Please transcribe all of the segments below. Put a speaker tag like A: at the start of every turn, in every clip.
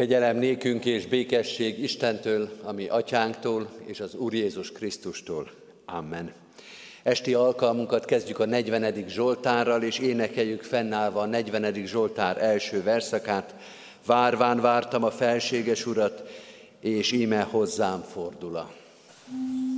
A: Kegyelem nékünk és békesség Istentől, ami atyánktól és az Úr Jézus Krisztustól. Amen. Esti alkalmunkat kezdjük a 40. Zsoltárral, és énekeljük fennállva a 40. Zsoltár első verszakát. Várván vártam a felséges urat, és íme hozzám fordula. Foglaljuk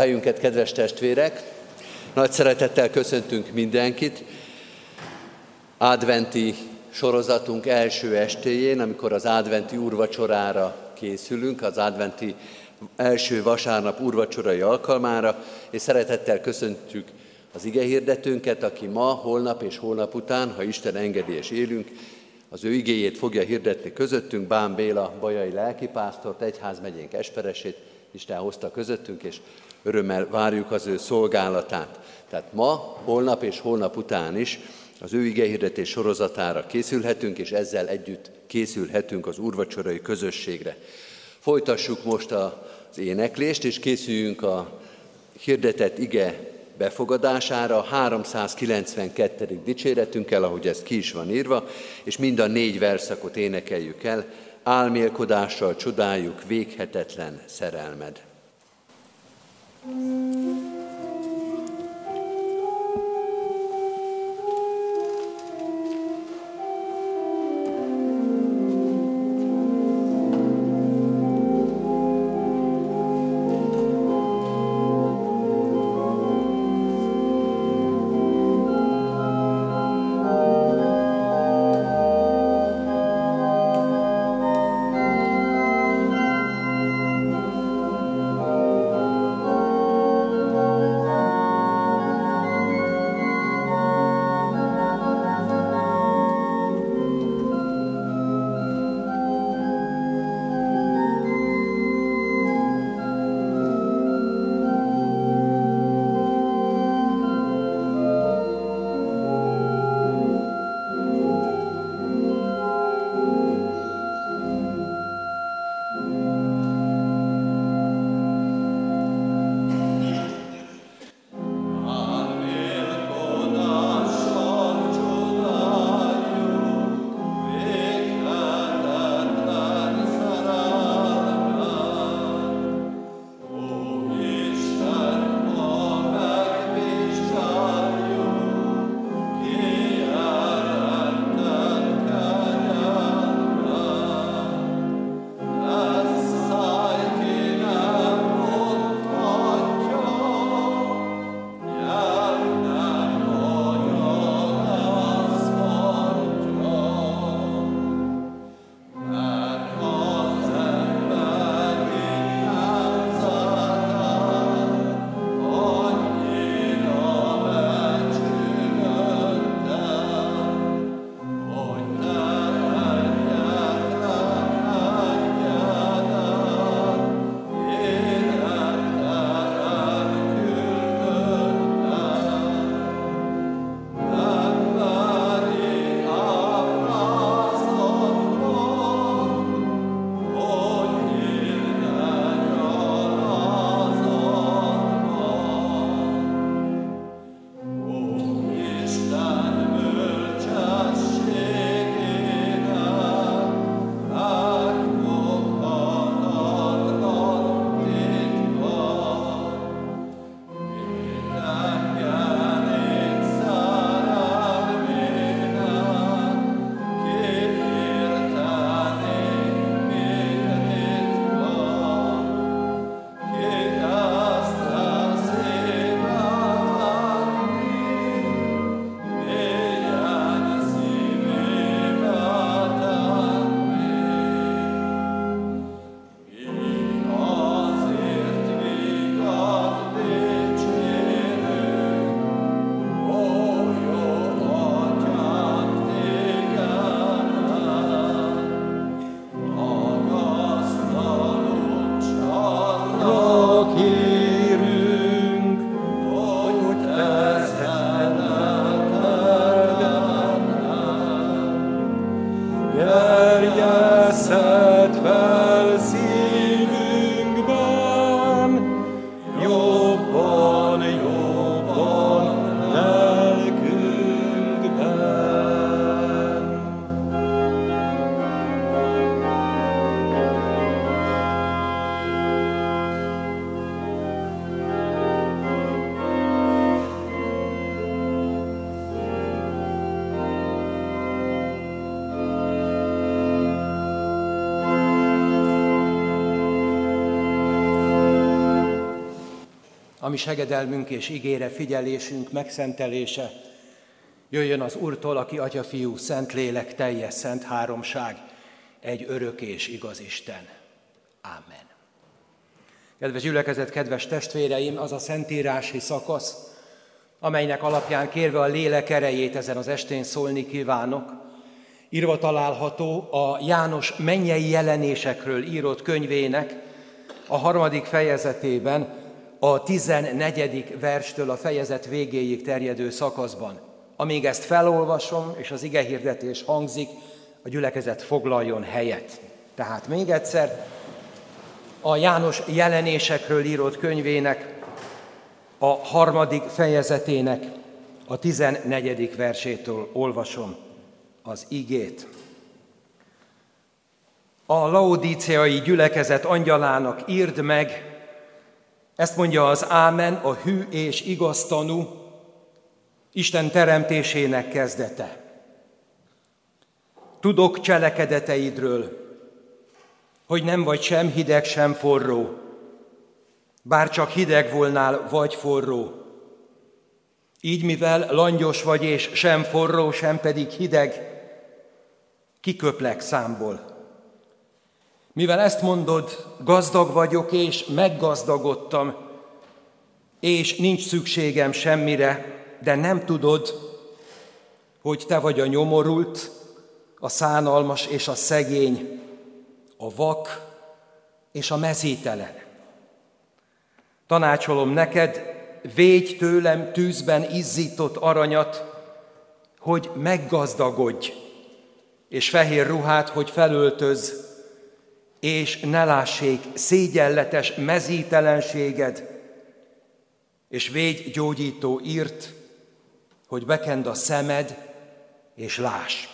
A: helyünket, kedves testvérek! Nagy szeretettel köszöntünk mindenkit. Adventi sorozatunk első estéjén, amikor az adventi úrvacsorára készülünk, az adventi első vasárnap úrvacsorai alkalmára, és szeretettel köszöntjük az ige hirdetőnket, aki ma, holnap és holnap után, ha Isten engedi és élünk, az ő igéjét fogja hirdetni közöttünk, Bán Béla, bajai lelkipásztort, egyházmegyénk esperesét, Isten hozta közöttünk, és örömmel várjuk az ő szolgálatát. Tehát ma, holnap és holnap után is az ő igehirdetés sorozatára készülhetünk, és ezzel együtt készülhetünk az úrvacsorai közösségre. Folytassuk most az éneklést, és készüljünk a hirdetett ige befogadására, 392. dicséretünkkel, ahogy ez ki is van írva, és mind a négy verszakot énekeljük el, álmélkodással csodáljuk véghetetlen szerelmed. うん。
B: Ami segedelmünk és ígére figyelésünk megszentelése, jöjjön az Úrtól, aki Atya, Fiú, Szent Lélek, teljes szent háromság, egy örök és igaz Isten. Amen. Kedves gyülekezet, kedves testvéreim, az a szentírási szakasz, amelynek alapján kérve a lélek erejét ezen az estén szólni kívánok, írva található a János mennyei jelenésekről írott könyvének a harmadik fejezetében, a 14. verstől a fejezet végéig terjedő szakaszban. Amíg ezt felolvasom, és az ige hirdetés hangzik, a gyülekezet foglaljon helyet. Tehát még egyszer, a János jelenésekről írott könyvének a harmadik fejezetének a 14. versétől olvasom az igét. A laodíceai gyülekezet angyalának írd meg, ezt mondja az Ámen, a hű és igaz tanú, Isten teremtésének kezdete. Tudok cselekedeteidről, hogy nem vagy sem hideg, sem forró, bár csak hideg volnál, vagy forró. Így, mivel langyos vagy, és sem forró, sem pedig hideg, kiköplek számból. Mivel ezt mondod, gazdag vagyok, és meggazdagodtam, és nincs szükségem semmire, de nem tudod, hogy te vagy a nyomorult, a szánalmas és a szegény, a vak és a mezítelen. Tanácsolom neked, védj tőlem tűzben izzított aranyat, hogy meggazdagodj, és fehér ruhát, hogy felöltöz, és ne lássék szégyenletes mezítelenséged, és védj gyógyító írt, hogy bekend a szemed, és láss.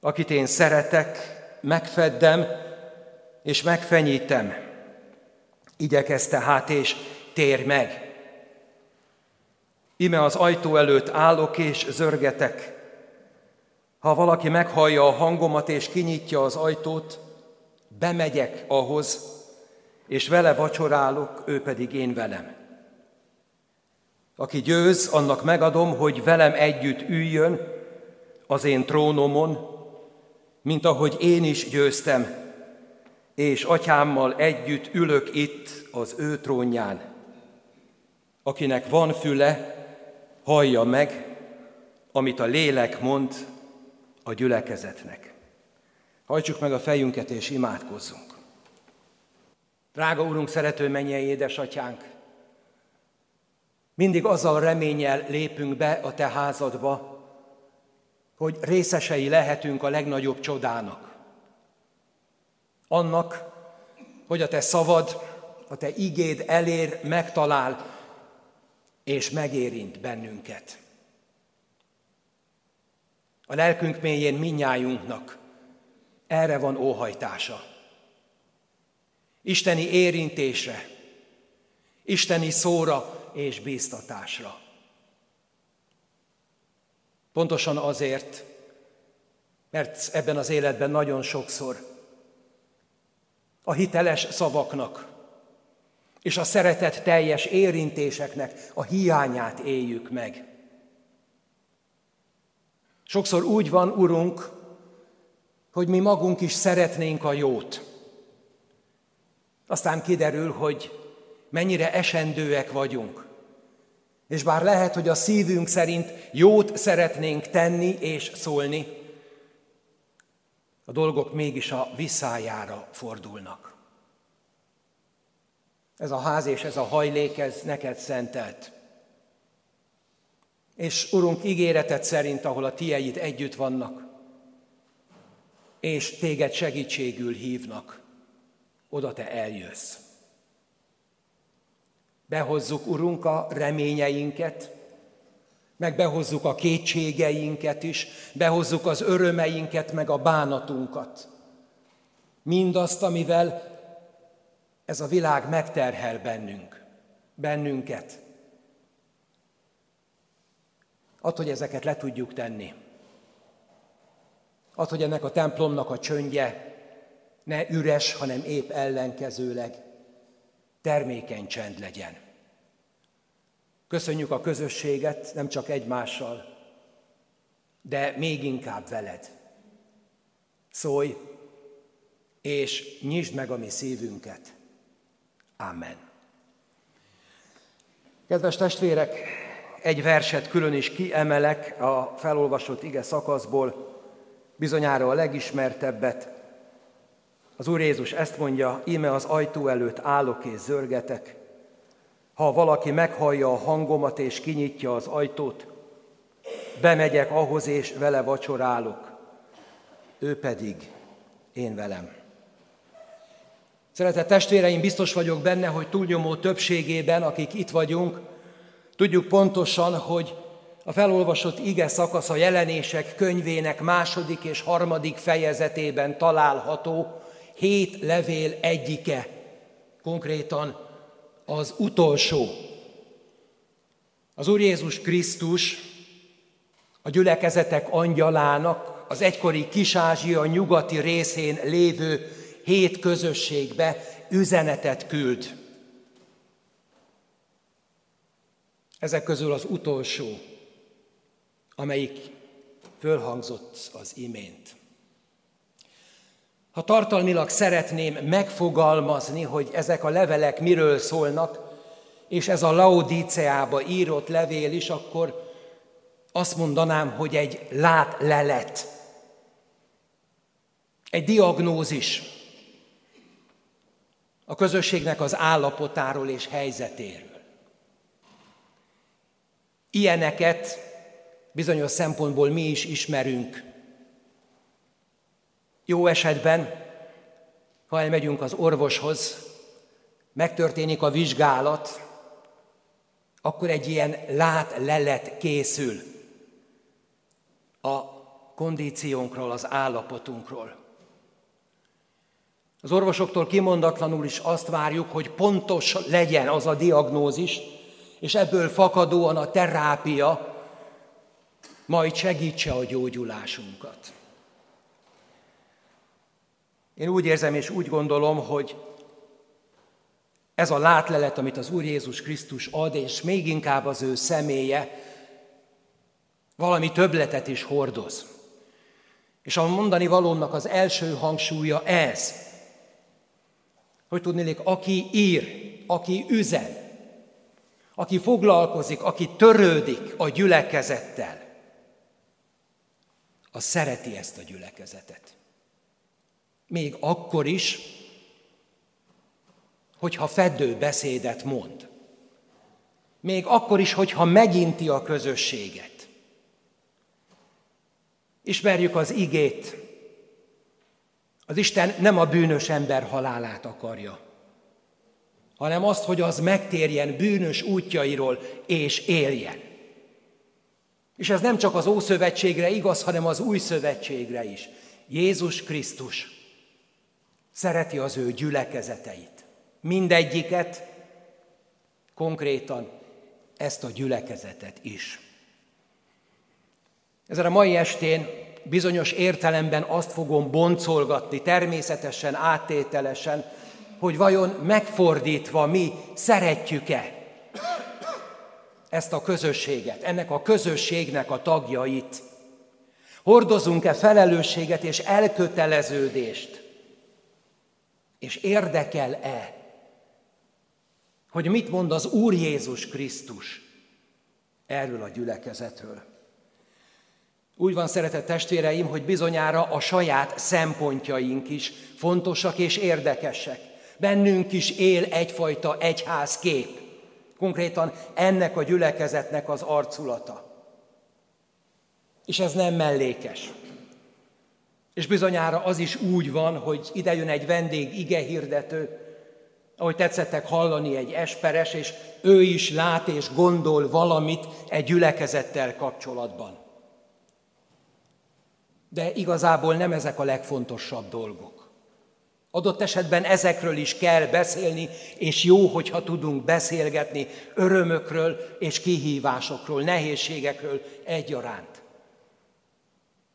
B: Akit én szeretek, megfeddem, és megfenyítem. Igyekezte hát, és tér meg. Ime az ajtó előtt állok, és zörgetek. Ha valaki meghallja a hangomat és kinyitja az ajtót, bemegyek ahhoz, és vele vacsorálok, ő pedig én velem. Aki győz, annak megadom, hogy velem együtt üljön az én trónomon, mint ahogy én is győztem, és atyámmal együtt ülök itt az ő trónján. Akinek van füle, hallja meg, amit a lélek mond a gyülekezetnek. Hajtsuk meg a fejünket és imádkozzunk. Drága Úrunk, szerető mennyei édesatyánk, mindig azzal reménnyel lépünk be a Te házadba, hogy részesei lehetünk a legnagyobb csodának. Annak, hogy a Te szavad, a Te igéd elér, megtalál és megérint bennünket. A lelkünk mélyén minnyájunknak erre van óhajtása. Isteni érintésre, isteni szóra és bíztatásra. Pontosan azért, mert ebben az életben nagyon sokszor a hiteles szavaknak és a szeretet teljes érintéseknek a hiányát éljük meg. Sokszor úgy van, Urunk, hogy mi magunk is szeretnénk a jót. Aztán kiderül, hogy mennyire esendőek vagyunk. És bár lehet, hogy a szívünk szerint jót szeretnénk tenni és szólni, a dolgok mégis a visszájára fordulnak. Ez a ház és ez a hajlék, ez neked szentelt. És Urunk, ígéretet szerint, ahol a tieid együtt vannak, és téged segítségül hívnak, oda te eljössz. Behozzuk, Urunk, a reményeinket, meg behozzuk a kétségeinket is, behozzuk az örömeinket, meg a bánatunkat. Mindazt, amivel ez a világ megterhel bennünk, bennünket. Ad, hogy ezeket le tudjuk tenni. Ad, hogy ennek a templomnak a csöndje ne üres, hanem épp ellenkezőleg termékeny csend legyen. Köszönjük a közösséget, nem csak egymással, de még inkább veled. Szólj, és nyisd meg a mi szívünket. Amen. Kedves testvérek, egy verset külön is kiemelek a felolvasott ige szakaszból, bizonyára a legismertebbet. Az Úr Jézus ezt mondja, íme az ajtó előtt állok és zörgetek. Ha valaki meghallja a hangomat és kinyitja az ajtót, bemegyek ahhoz és vele vacsorálok, ő pedig én velem. Szeretett testvéreim, biztos vagyok benne, hogy túlnyomó többségében, akik itt vagyunk, tudjuk pontosan, hogy a felolvasott ige szakasz a jelenések könyvének második és harmadik fejezetében található hét levél egyike, konkrétan az utolsó. Az Úr Jézus Krisztus a gyülekezetek angyalának az egykori Kis-Ázsia nyugati részén lévő hét közösségbe üzenetet küld. Ezek közül az utolsó, amelyik fölhangzott az imént. Ha tartalmilag szeretném megfogalmazni, hogy ezek a levelek miről szólnak, és ez a Laodíceába írott levél is, akkor azt mondanám, hogy egy látlelet, egy diagnózis a közösségnek az állapotáról és helyzetéről. Ilyeneket bizonyos szempontból mi is ismerünk. Jó esetben, ha elmegyünk az orvoshoz, megtörténik a vizsgálat, akkor egy ilyen lát-lelet készül a kondíciónkról, az állapotunkról. Az orvosoktól kimondatlanul is azt várjuk, hogy pontos legyen az a diagnózis, és ebből fakadóan a terápia majd segítse a gyógyulásunkat. Én úgy érzem és úgy gondolom, hogy ez a látlelet, amit az Úr Jézus Krisztus ad, és még inkább az ő személye, valami többletet is hordoz. És a mondani valónak az első hangsúlya ez, hogy tudnélik, aki ír, aki üzen, aki foglalkozik, aki törődik a gyülekezettel, az szereti ezt a gyülekezetet. Még akkor is, hogyha fedő beszédet mond. Még akkor is, hogyha meginti a közösséget. Ismerjük az igét. Az Isten nem a bűnös ember halálát akarja, hanem azt, hogy az megtérjen bűnös útjairól és éljen. És ez nem csak az Ószövetségre igaz, hanem az Új Szövetségre is. Jézus Krisztus szereti az ő gyülekezeteit. Mindegyiket, konkrétan ezt a gyülekezetet is. Ezen a mai estén bizonyos értelemben azt fogom boncolgatni, természetesen, áttételesen, hogy vajon megfordítva mi szeretjük-e ezt a közösséget, ennek a közösségnek a tagjait. Hordozunk-e felelősséget és elköteleződést? És érdekel-e, hogy mit mond az Úr Jézus Krisztus erről a gyülekezetről? Úgy van, szeretett testvéreim, hogy bizonyára a saját szempontjaink is fontosak és érdekesek. Bennünk is él egyfajta egyház kép. Konkrétan ennek a gyülekezetnek az arculata. És ez nem mellékes. És bizonyára az is úgy van, hogy ide jön egy vendég igehirdető, ahogy tetszettek hallani egy esperes, és ő is lát és gondol valamit egy gyülekezettel kapcsolatban. De igazából nem ezek a legfontosabb dolgok. Adott esetben ezekről is kell beszélni, és jó, hogyha tudunk beszélgetni örömökről és kihívásokról, nehézségekről egyaránt.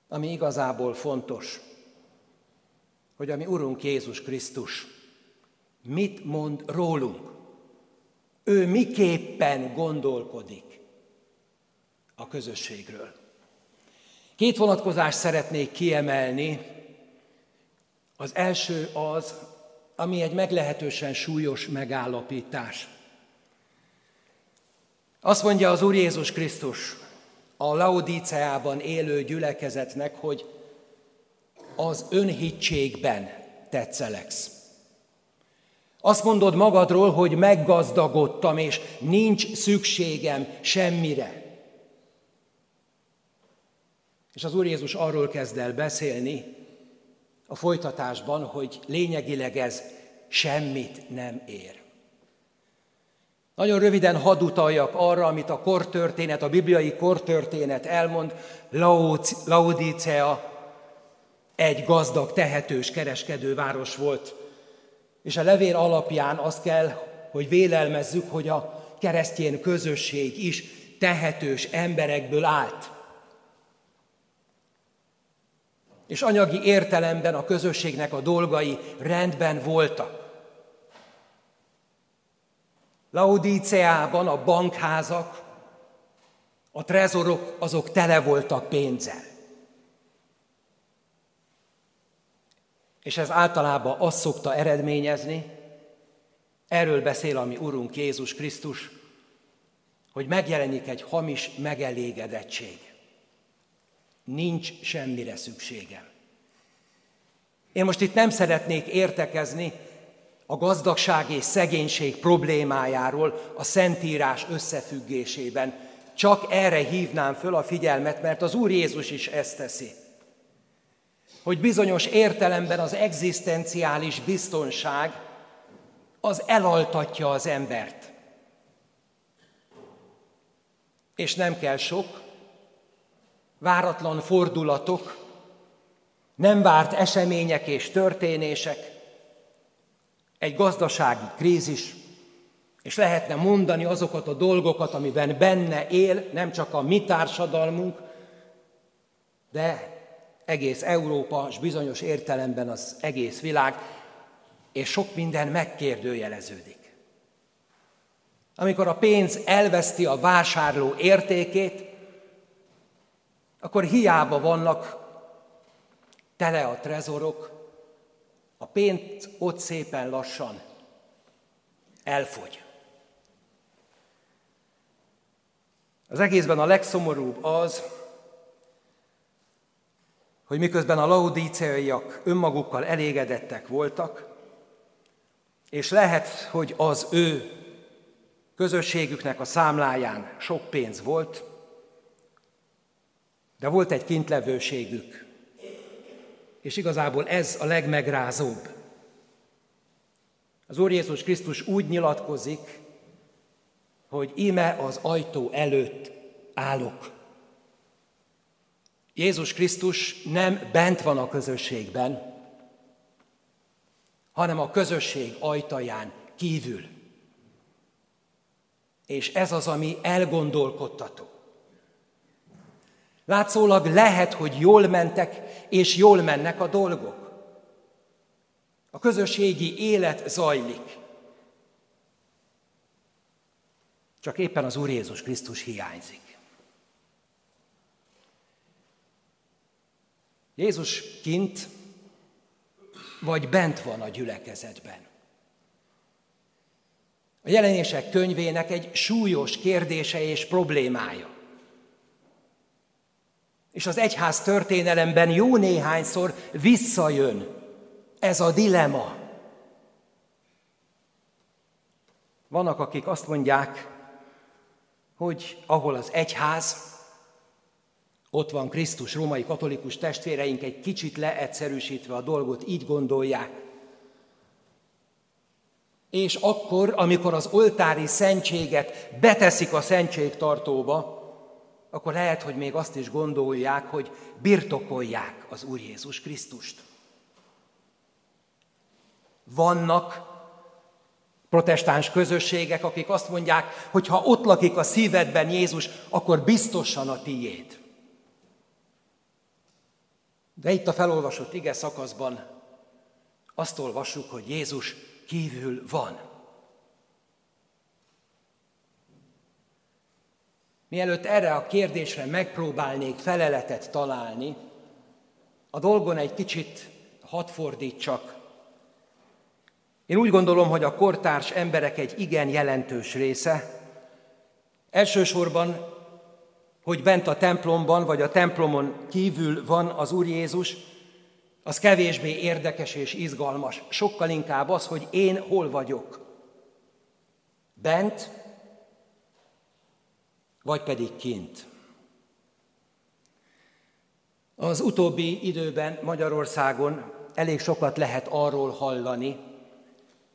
B: Ami igazából fontos, hogy ami Urunk Jézus Krisztus mit mond rólunk, Ő miképpen gondolkodik a közösségről. Két vonatkozást szeretnék kiemelni. Az első az, ami egy meglehetősen súlyos megállapítás. Azt mondja az Úr Jézus Krisztus a Laodiceában élő gyülekezetnek, hogy az önhitségben tetszeleksz. Azt mondod magadról, hogy meggazdagodtam, és nincs szükségem semmire. És az Úr Jézus arról kezd el beszélni a folytatásban, hogy lényegileg ez semmit nem ér. Nagyon röviden hadd utaljak arra, amit a kortörténet, a bibliai kortörténet elmond, Laodicea egy gazdag, tehetős kereskedőváros volt. És a levél alapján azt kell, hogy vélelmezzük, hogy a keresztjén közösség is tehetős emberekből állt. És anyagi értelemben a közösségnek a dolgai rendben voltak. Laudíceában a bankházak, a trezorok azok tele voltak pénzzel. És ez általában azt szokta eredményezni, erről beszél a mi Urunk Jézus Krisztus, hogy megjelenik egy hamis megelégedettség. Nincs semmire szükségem. Én most itt nem szeretnék értekezni a gazdagság és szegénység problémájáról a Szentírás összefüggésében. Csak erre hívnám föl a figyelmet, mert az Úr Jézus is ezt teszi. Hogy bizonyos értelemben az egzisztenciális biztonság az elaltatja az embert. És nem kell sok, váratlan fordulatok, nem várt események és történések, egy gazdasági krízis, és lehetne mondani azokat a dolgokat, amiben benne él, nem csak a mi társadalmunk, de egész Európa, és bizonyos értelemben az egész világ, és sok minden megkérdőjeleződik. Amikor a pénz elveszti a vásárló értékét, akkor hiába vannak tele a trezorok, a pénz ott szépen lassan elfogy. Az egészben a legszomorúbb az, hogy miközben a laudíceaiak önmagukkal elégedettek voltak, és lehet, hogy az ő közösségüknek a számláján sok pénz volt, de volt egy kintlevőségük, és igazából ez a legmegrázóbb. Az Úr Jézus Krisztus úgy nyilatkozik, hogy ime az ajtó előtt állok. Jézus Krisztus nem bent van a közösségben, hanem a közösség ajtaján kívül. És ez az, ami elgondolkodtató. Látszólag lehet, hogy jól mentek, és jól mennek a dolgok. A közösségi élet zajlik. Csak éppen az Úr Jézus Krisztus hiányzik. Jézus kint vagy bent van a gyülekezetben. A jelenések könyvének egy súlyos kérdése és problémája. És az egyház történelemben jó néhányszor visszajön ez a dilema. Vannak, akik azt mondják, hogy ahol az egyház, ott van Krisztus, római katolikus testvéreink egy kicsit leegyszerűsítve a dolgot, így gondolják. És akkor, amikor az oltári szentséget beteszik a szentségtartóba, akkor lehet, hogy még azt is gondolják, hogy birtokolják az Úr Jézus Krisztust. Vannak protestáns közösségek, akik azt mondják, hogy ha ott lakik a szívedben Jézus, akkor biztosan a tiéd. De itt a felolvasott ige szakaszban azt olvassuk, hogy Jézus kívül van. Mielőtt erre a kérdésre megpróbálnék feleletet találni, a dolgon egy kicsit hadd fordítsak. Én úgy gondolom, hogy a kortárs emberek egy igen jelentős része, elsősorban, hogy bent a templomban, vagy a templomon kívül van az Úr Jézus, az kevésbé érdekes és izgalmas. Sokkal inkább az, hogy én hol vagyok. Bent, vagy pedig kint. Az utóbbi időben Magyarországon elég sokat lehet arról hallani,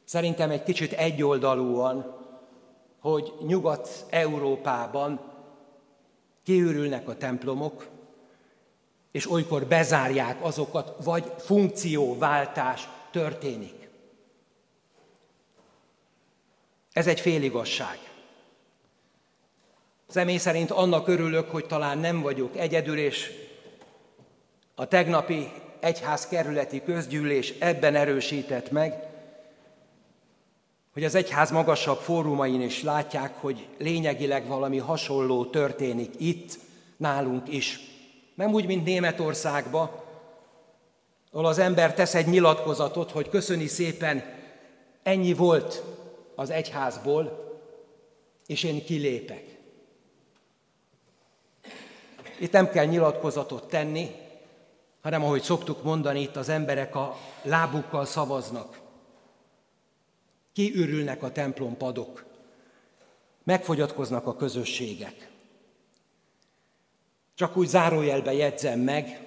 B: szerintem egy kicsit egyoldalúan, hogy Nyugat-Európában kiürülnek a templomok, és olykor bezárják azokat, vagy funkcióváltás történik. Ez egy féligasság. Személy szerint annak örülök, hogy talán nem vagyok egyedül, és a tegnapi egyház kerületi közgyűlés ebben erősített meg, hogy az egyház magasabb fórumain is látják, hogy lényegileg valami hasonló történik itt, nálunk is. Nem úgy, mint Németországban, ahol az ember tesz egy nyilatkozatot, hogy köszöni szépen, ennyi volt az egyházból, és én kilépek. Itt nem kell nyilatkozatot tenni, hanem ahogy szoktuk mondani, itt az emberek a lábukkal szavaznak. Kiürülnek a templom padok, megfogyatkoznak a közösségek. Csak úgy zárójelbe jegyzem meg,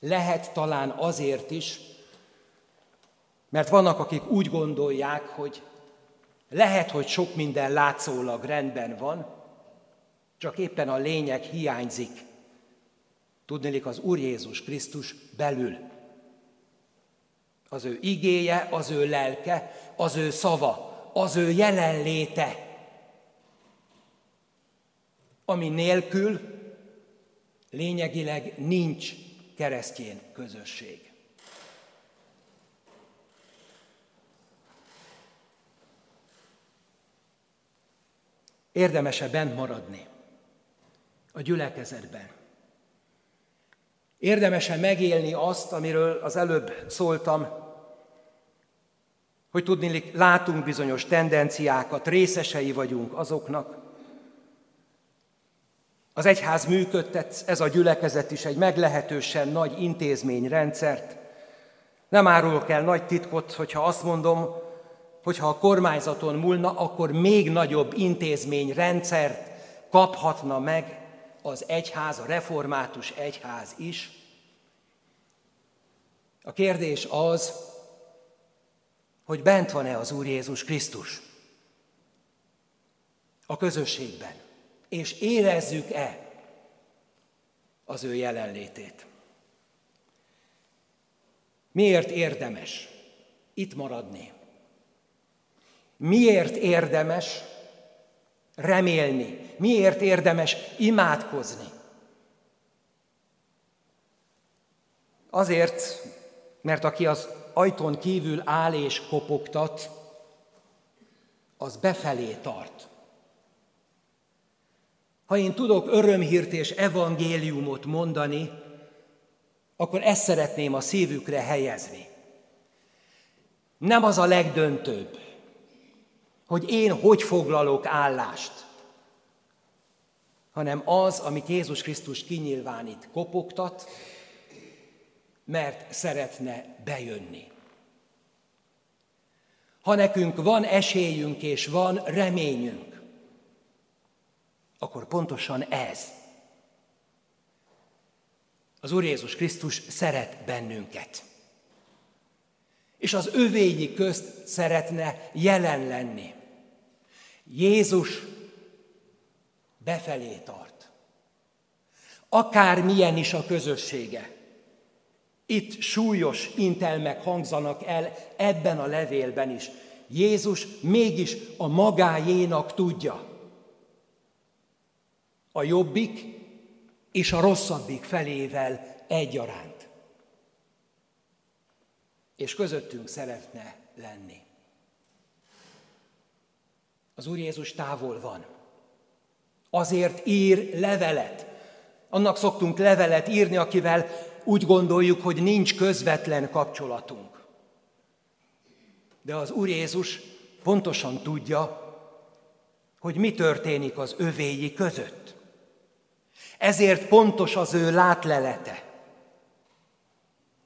B: lehet talán azért is, mert vannak, akik úgy gondolják, hogy lehet, hogy sok minden látszólag rendben van, csak éppen a lényeg hiányzik. Tudnélik az Úr Jézus Krisztus belül. Az ő igéje, az ő lelke, az ő szava, az ő jelenléte, ami nélkül lényegileg nincs keresztjén közösség. Érdemese bent maradni a gyülekezetben. Érdemese megélni azt, amiről az előbb szóltam, hogy tudni, látunk bizonyos tendenciákat, részesei vagyunk azoknak. Az egyház működtet, ez a gyülekezet is egy meglehetősen nagy intézményrendszert. Nem árulok el nagy titkot, hogyha azt mondom, hogyha a kormányzaton múlna, akkor még nagyobb intézményrendszert kaphatna meg az egyház, a református egyház is. A kérdés az, hogy bent van-e az Úr Jézus Krisztus a közösségben, és érezzük-e az ő jelenlétét. Miért érdemes itt maradni? Miért érdemes remélni? Miért érdemes imádkozni? Azért, mert aki az ajtón kívül áll és kopogtat, az befelé tart. Ha én tudok örömhírt és evangéliumot mondani, akkor ezt szeretném a szívükre helyezni. Nem az a legdöntőbb, hogy én hogy foglalok állást, hanem az, amit Jézus Krisztus kinyilvánít, kopogtat, mert szeretne bejönni. Ha nekünk van esélyünk és van reményünk, akkor pontosan ez. Az Úr Jézus Krisztus szeret bennünket. És az övéi közt szeretne jelen lenni. Jézus befelé tart. Akármilyen is a közössége. Itt súlyos intelmek hangzanak el ebben a levélben is. Jézus mégis a magájénak tudja. A jobbik és a rosszabbik felével egyaránt. És közöttünk szeretne lenni. Az Úr Jézus távol van Azért ír levelet. Annak szoktunk levelet írni, akivel úgy gondoljuk, hogy nincs közvetlen kapcsolatunk. De az Úr Jézus pontosan tudja, hogy mi történik az övéi között. Ezért pontos az ő látlelete,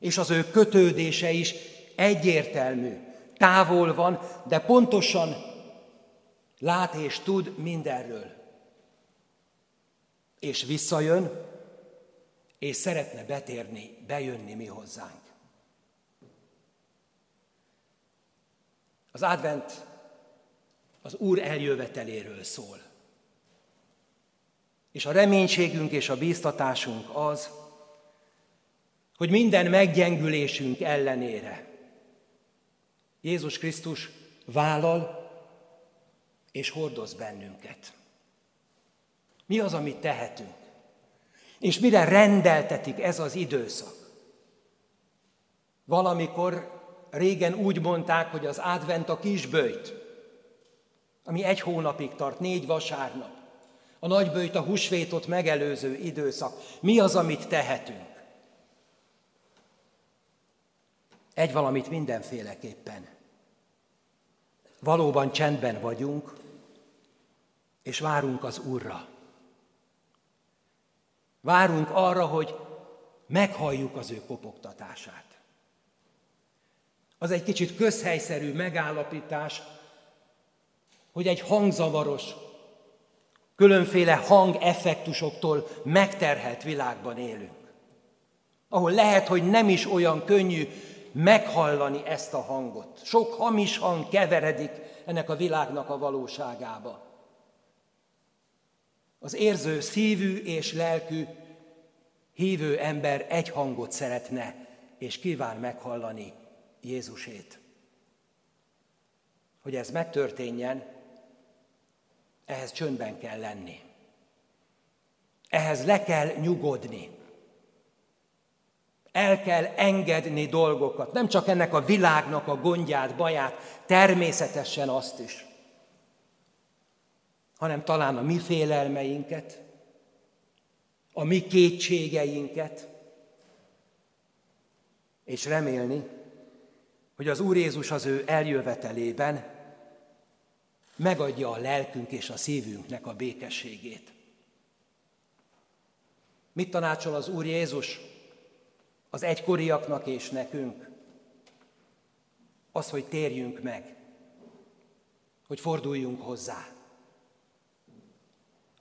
B: és az ő kötődése is egyértelmű, távol van, de pontosan lát és tud mindenről. És visszajön, és szeretne betérni, bejönni mi hozzánk. Az advent az Úr eljöveteléről szól. És a reménységünk és a bíztatásunk az, hogy minden meggyengülésünk ellenére Jézus Krisztus vállal és hordoz bennünket. Mi az, amit tehetünk? És mire rendeltetik ez az időszak? Valamikor régen úgy mondták, hogy az advent a kisbőjt, ami egy hónapig tart, négy vasárnap. A nagybőjt a húsvétot megelőző időszak. Mi az, amit tehetünk? Egy valamit mindenféleképpen. Valóban csendben vagyunk, és várunk az Úrra. Várunk arra, hogy meghalljuk az ő kopogtatását. Az egy kicsit közhelyszerű megállapítás, hogy egy hangzavaros, különféle hangeffektusoktól megterhelt világban élünk. Ahol lehet, hogy nem is olyan könnyű meghallani ezt a hangot. Sok hamis hang keveredik ennek a világnak a valóságába. Az érző szívű és lelkű hívő ember egy hangot szeretne, és kíván meghallani Jézusét. Hogy ez megtörténjen, ehhez csöndben kell lenni. Ehhez le kell nyugodni. El kell engedni dolgokat, nem csak ennek a világnak a gondját, baját, természetesen azt is, hanem talán a mi félelmeinket, a mi kétségeinket, és remélni, hogy az Úr Jézus az ő eljövetelében megadja a lelkünk és a szívünknek a békességét. Mit tanácsol az Úr Jézus az egykoriaknak és nekünk? Az, hogy térjünk meg, hogy forduljunk hozzá,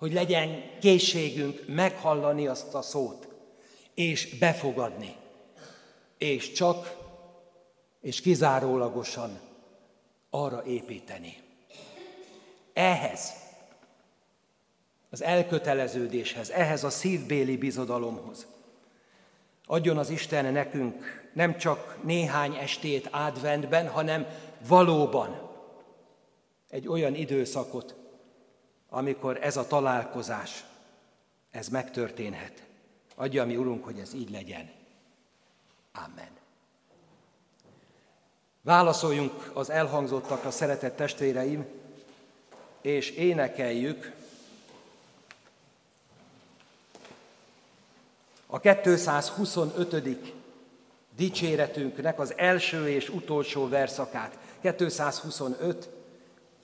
B: hogy legyen készségünk meghallani azt a szót, és befogadni, és csak és kizárólagosan arra építeni. Ehhez, az elköteleződéshez, ehhez a szívbéli bizodalomhoz adjon az Isten nekünk nem csak néhány estét adventben, hanem valóban egy olyan időszakot, amikor ez a találkozás, ez megtörténhet. Adja mi, Urunk, hogy ez így legyen. Amen. Válaszoljunk az elhangzottakra, szeretett testvéreim, és énekeljük a 225. dicséretünknek az első és utolsó verszakát. 225,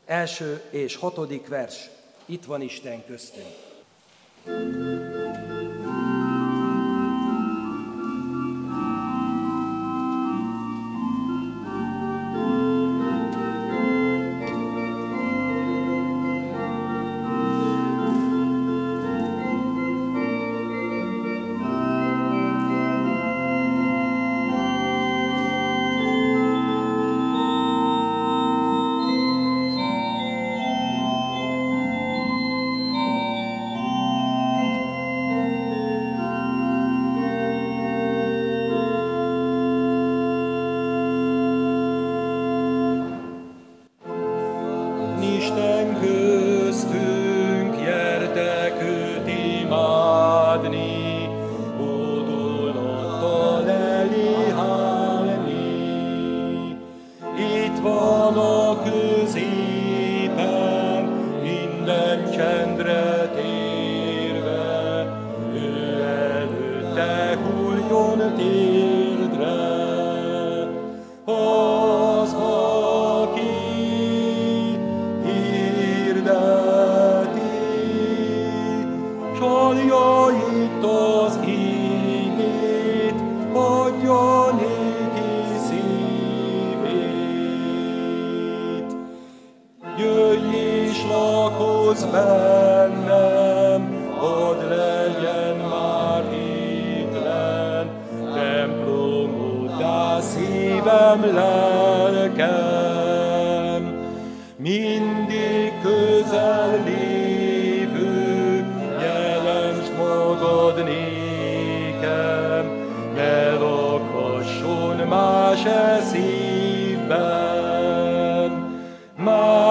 B: első és hatodik vers. Itt van Isten köztünk. thank you
C: My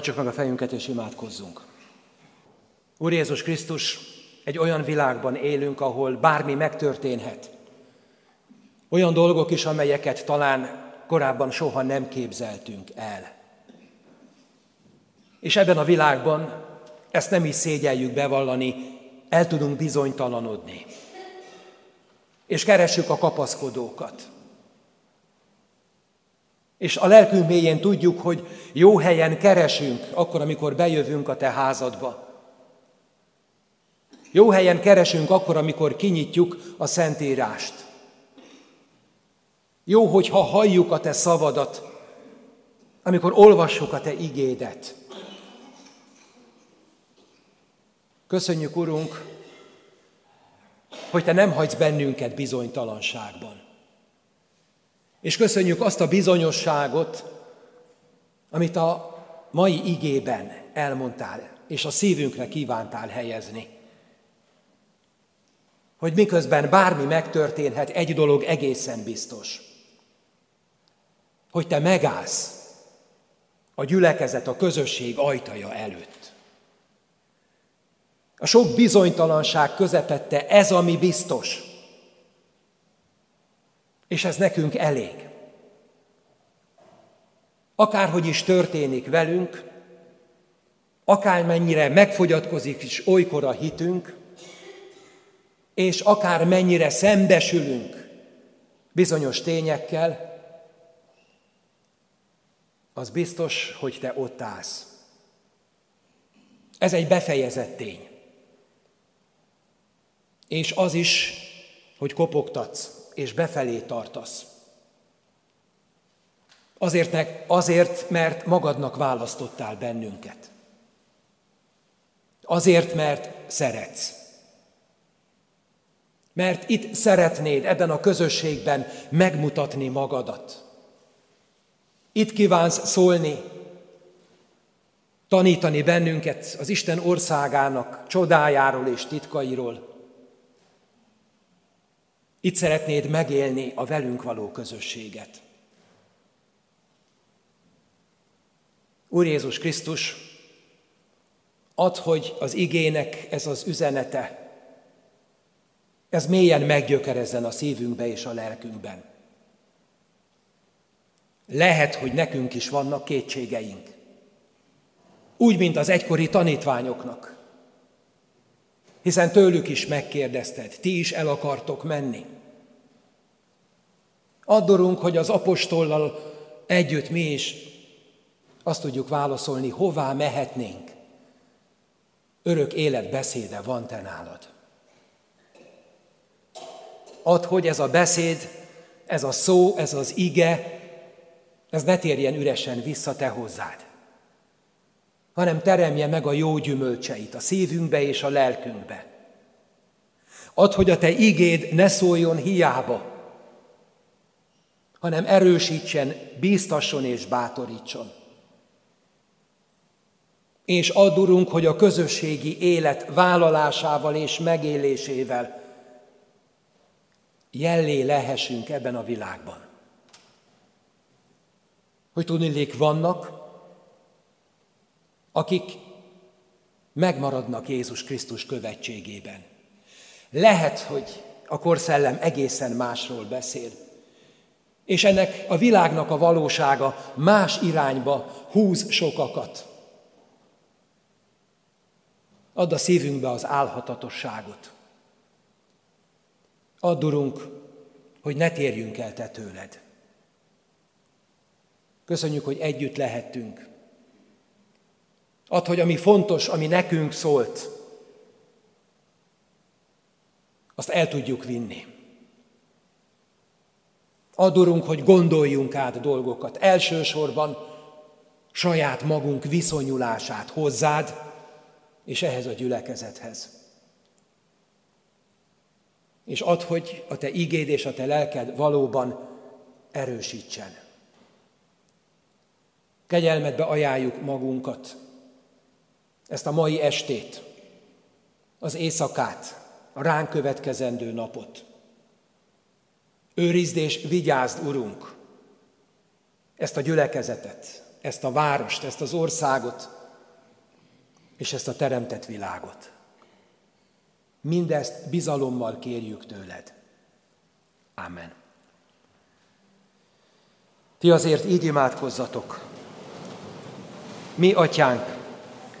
B: Hajtsuk meg a fejünket és imádkozzunk. Úr Jézus Krisztus, egy olyan világban élünk, ahol bármi megtörténhet. Olyan dolgok is, amelyeket talán korábban soha nem képzeltünk el. És ebben a világban, ezt nem is szégyeljük bevallani, el tudunk bizonytalanodni. És keressük a kapaszkodókat. És a lelkünk mélyén tudjuk, hogy jó helyen keresünk, akkor, amikor bejövünk a te házadba. Jó helyen keresünk akkor, amikor kinyitjuk a Szentírást. Jó, hogyha halljuk a te szavadat, amikor olvassuk a te igédet. Köszönjük, Urunk, hogy te nem hagysz bennünket bizonytalanságban. És köszönjük azt a bizonyosságot, amit a mai igében elmondtál, és a szívünkre kívántál helyezni. Hogy miközben bármi megtörténhet, egy dolog egészen biztos. Hogy te megállsz a gyülekezet, a közösség ajtaja előtt. A sok bizonytalanság közepette ez, ami biztos. És ez nekünk elég. Akárhogy is történik velünk, akármennyire megfogyatkozik is olykor a hitünk, és akár mennyire szembesülünk bizonyos tényekkel, az biztos, hogy te ott állsz. Ez egy befejezett tény. És az is, hogy kopogtatsz, és befelé tartasz. Azért, azért, mert magadnak választottál bennünket. Azért, mert szeretsz. Mert itt szeretnéd ebben a közösségben megmutatni magadat. Itt kívánsz szólni, tanítani bennünket az Isten országának csodájáról és titkairól. Itt szeretnéd megélni a velünk való közösséget. Úr Jézus Krisztus, add, hogy az igének ez az üzenete, ez mélyen meggyökerezzen a szívünkbe és a lelkünkben. Lehet, hogy nekünk is vannak kétségeink. Úgy, mint az egykori tanítványoknak. Hiszen tőlük is megkérdezted, ti is el akartok menni. Addorunk, hogy az apostollal együtt mi is azt tudjuk válaszolni, hová mehetnénk. Örök élet beszéde van te nálad. Add, hogy ez a beszéd, ez a szó, ez az ige, ez ne térjen üresen vissza te hozzád, hanem teremje meg a jó gyümölcseit a szívünkbe és a lelkünkbe. Add, hogy a te igéd ne szóljon hiába, hanem erősítsen, bíztasson és bátorítson. És add, Urunk, hogy a közösségi élet vállalásával és megélésével jellé lehessünk ebben a világban. Hogy tudnilék vannak, akik megmaradnak Jézus Krisztus követségében. Lehet, hogy a korszellem egészen másról beszél. És ennek a világnak a valósága más irányba húz sokakat. Add a szívünkbe az álhatatosságot. Add, Urunk, hogy ne térjünk el Te tőled. Köszönjük, hogy együtt lehettünk. Add, hogy ami fontos, ami nekünk szólt, azt el tudjuk vinni. Adorunk, hogy gondoljunk át dolgokat. Elsősorban saját magunk viszonyulását hozzád, és ehhez a gyülekezethez. És add, hogy a te igéd és a te lelked valóban erősítsen. Kegyelmedbe ajánljuk magunkat, ezt a mai estét, az éjszakát, a ránk következendő napot. Őrizd és vigyázd, Urunk, ezt a gyülekezetet, ezt a várost, ezt az országot, és ezt a teremtett világot. Mindezt bizalommal kérjük tőled. Amen. Ti azért így imádkozzatok. Mi, atyánk,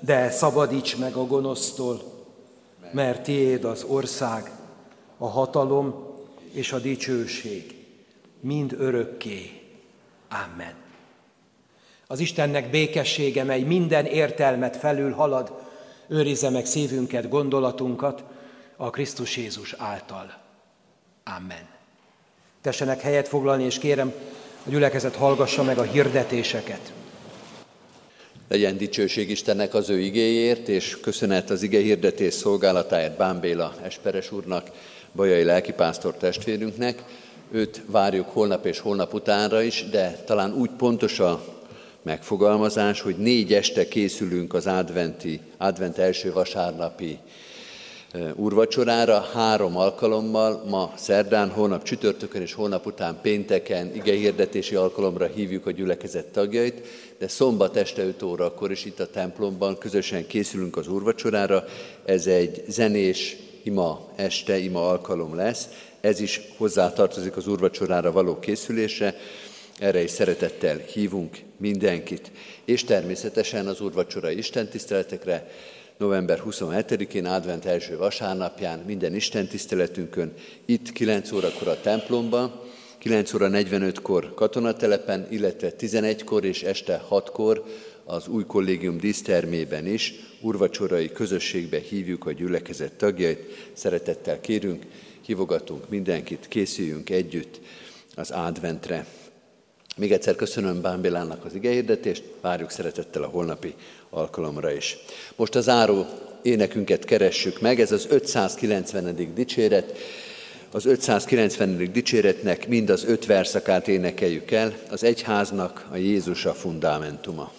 B: de szabadíts meg a gonosztól, mert tiéd az ország, a hatalom és a dicsőség, mind örökké. Amen. Az Istennek békessége, mely minden értelmet felül halad, őrizze meg szívünket, gondolatunkat a Krisztus Jézus által. Amen. Tessenek helyet foglalni, és kérem, a gyülekezet hallgassa meg a hirdetéseket.
A: Legyen dicsőség Istennek az ő igéért, és köszönet az ige hirdetés szolgálatáért Bán Béla Esperes úrnak, Bajai lelkipásztor testvérünknek. Őt várjuk holnap és holnap utánra is, de talán úgy pontos a megfogalmazás, hogy négy este készülünk az adventi, advent első vasárnapi úrvacsorára három alkalommal, ma szerdán, holnap csütörtökön és holnap után pénteken igehirdetési alkalomra hívjuk a gyülekezet tagjait, de szombat este 5 órakor is itt a templomban közösen készülünk az úrvacsorára. Ez egy zenés ima este, ima alkalom lesz. Ez is hozzátartozik az úrvacsorára való készülésre. Erre is szeretettel hívunk mindenkit. És természetesen az úrvacsora istentiszteletekre november 27-én, advent első vasárnapján, minden Isten tiszteletünkön, itt 9 órakor a templomban, 9 óra 45-kor katonatelepen, illetve 11-kor és este 6-kor az új kollégium dísztermében is urvacsorai közösségbe hívjuk a gyülekezet tagjait. Szeretettel kérünk, hívogatunk mindenkit, készüljünk együtt az adventre. Még egyszer köszönöm Bámbélának az igehirdetést, várjuk szeretettel a holnapi alkalomra is. Most az záró énekünket keressük meg, ez az 590. dicséret. Az 590. dicséretnek mind az öt verszakát énekeljük el, az egyháznak a Jézus a fundamentuma.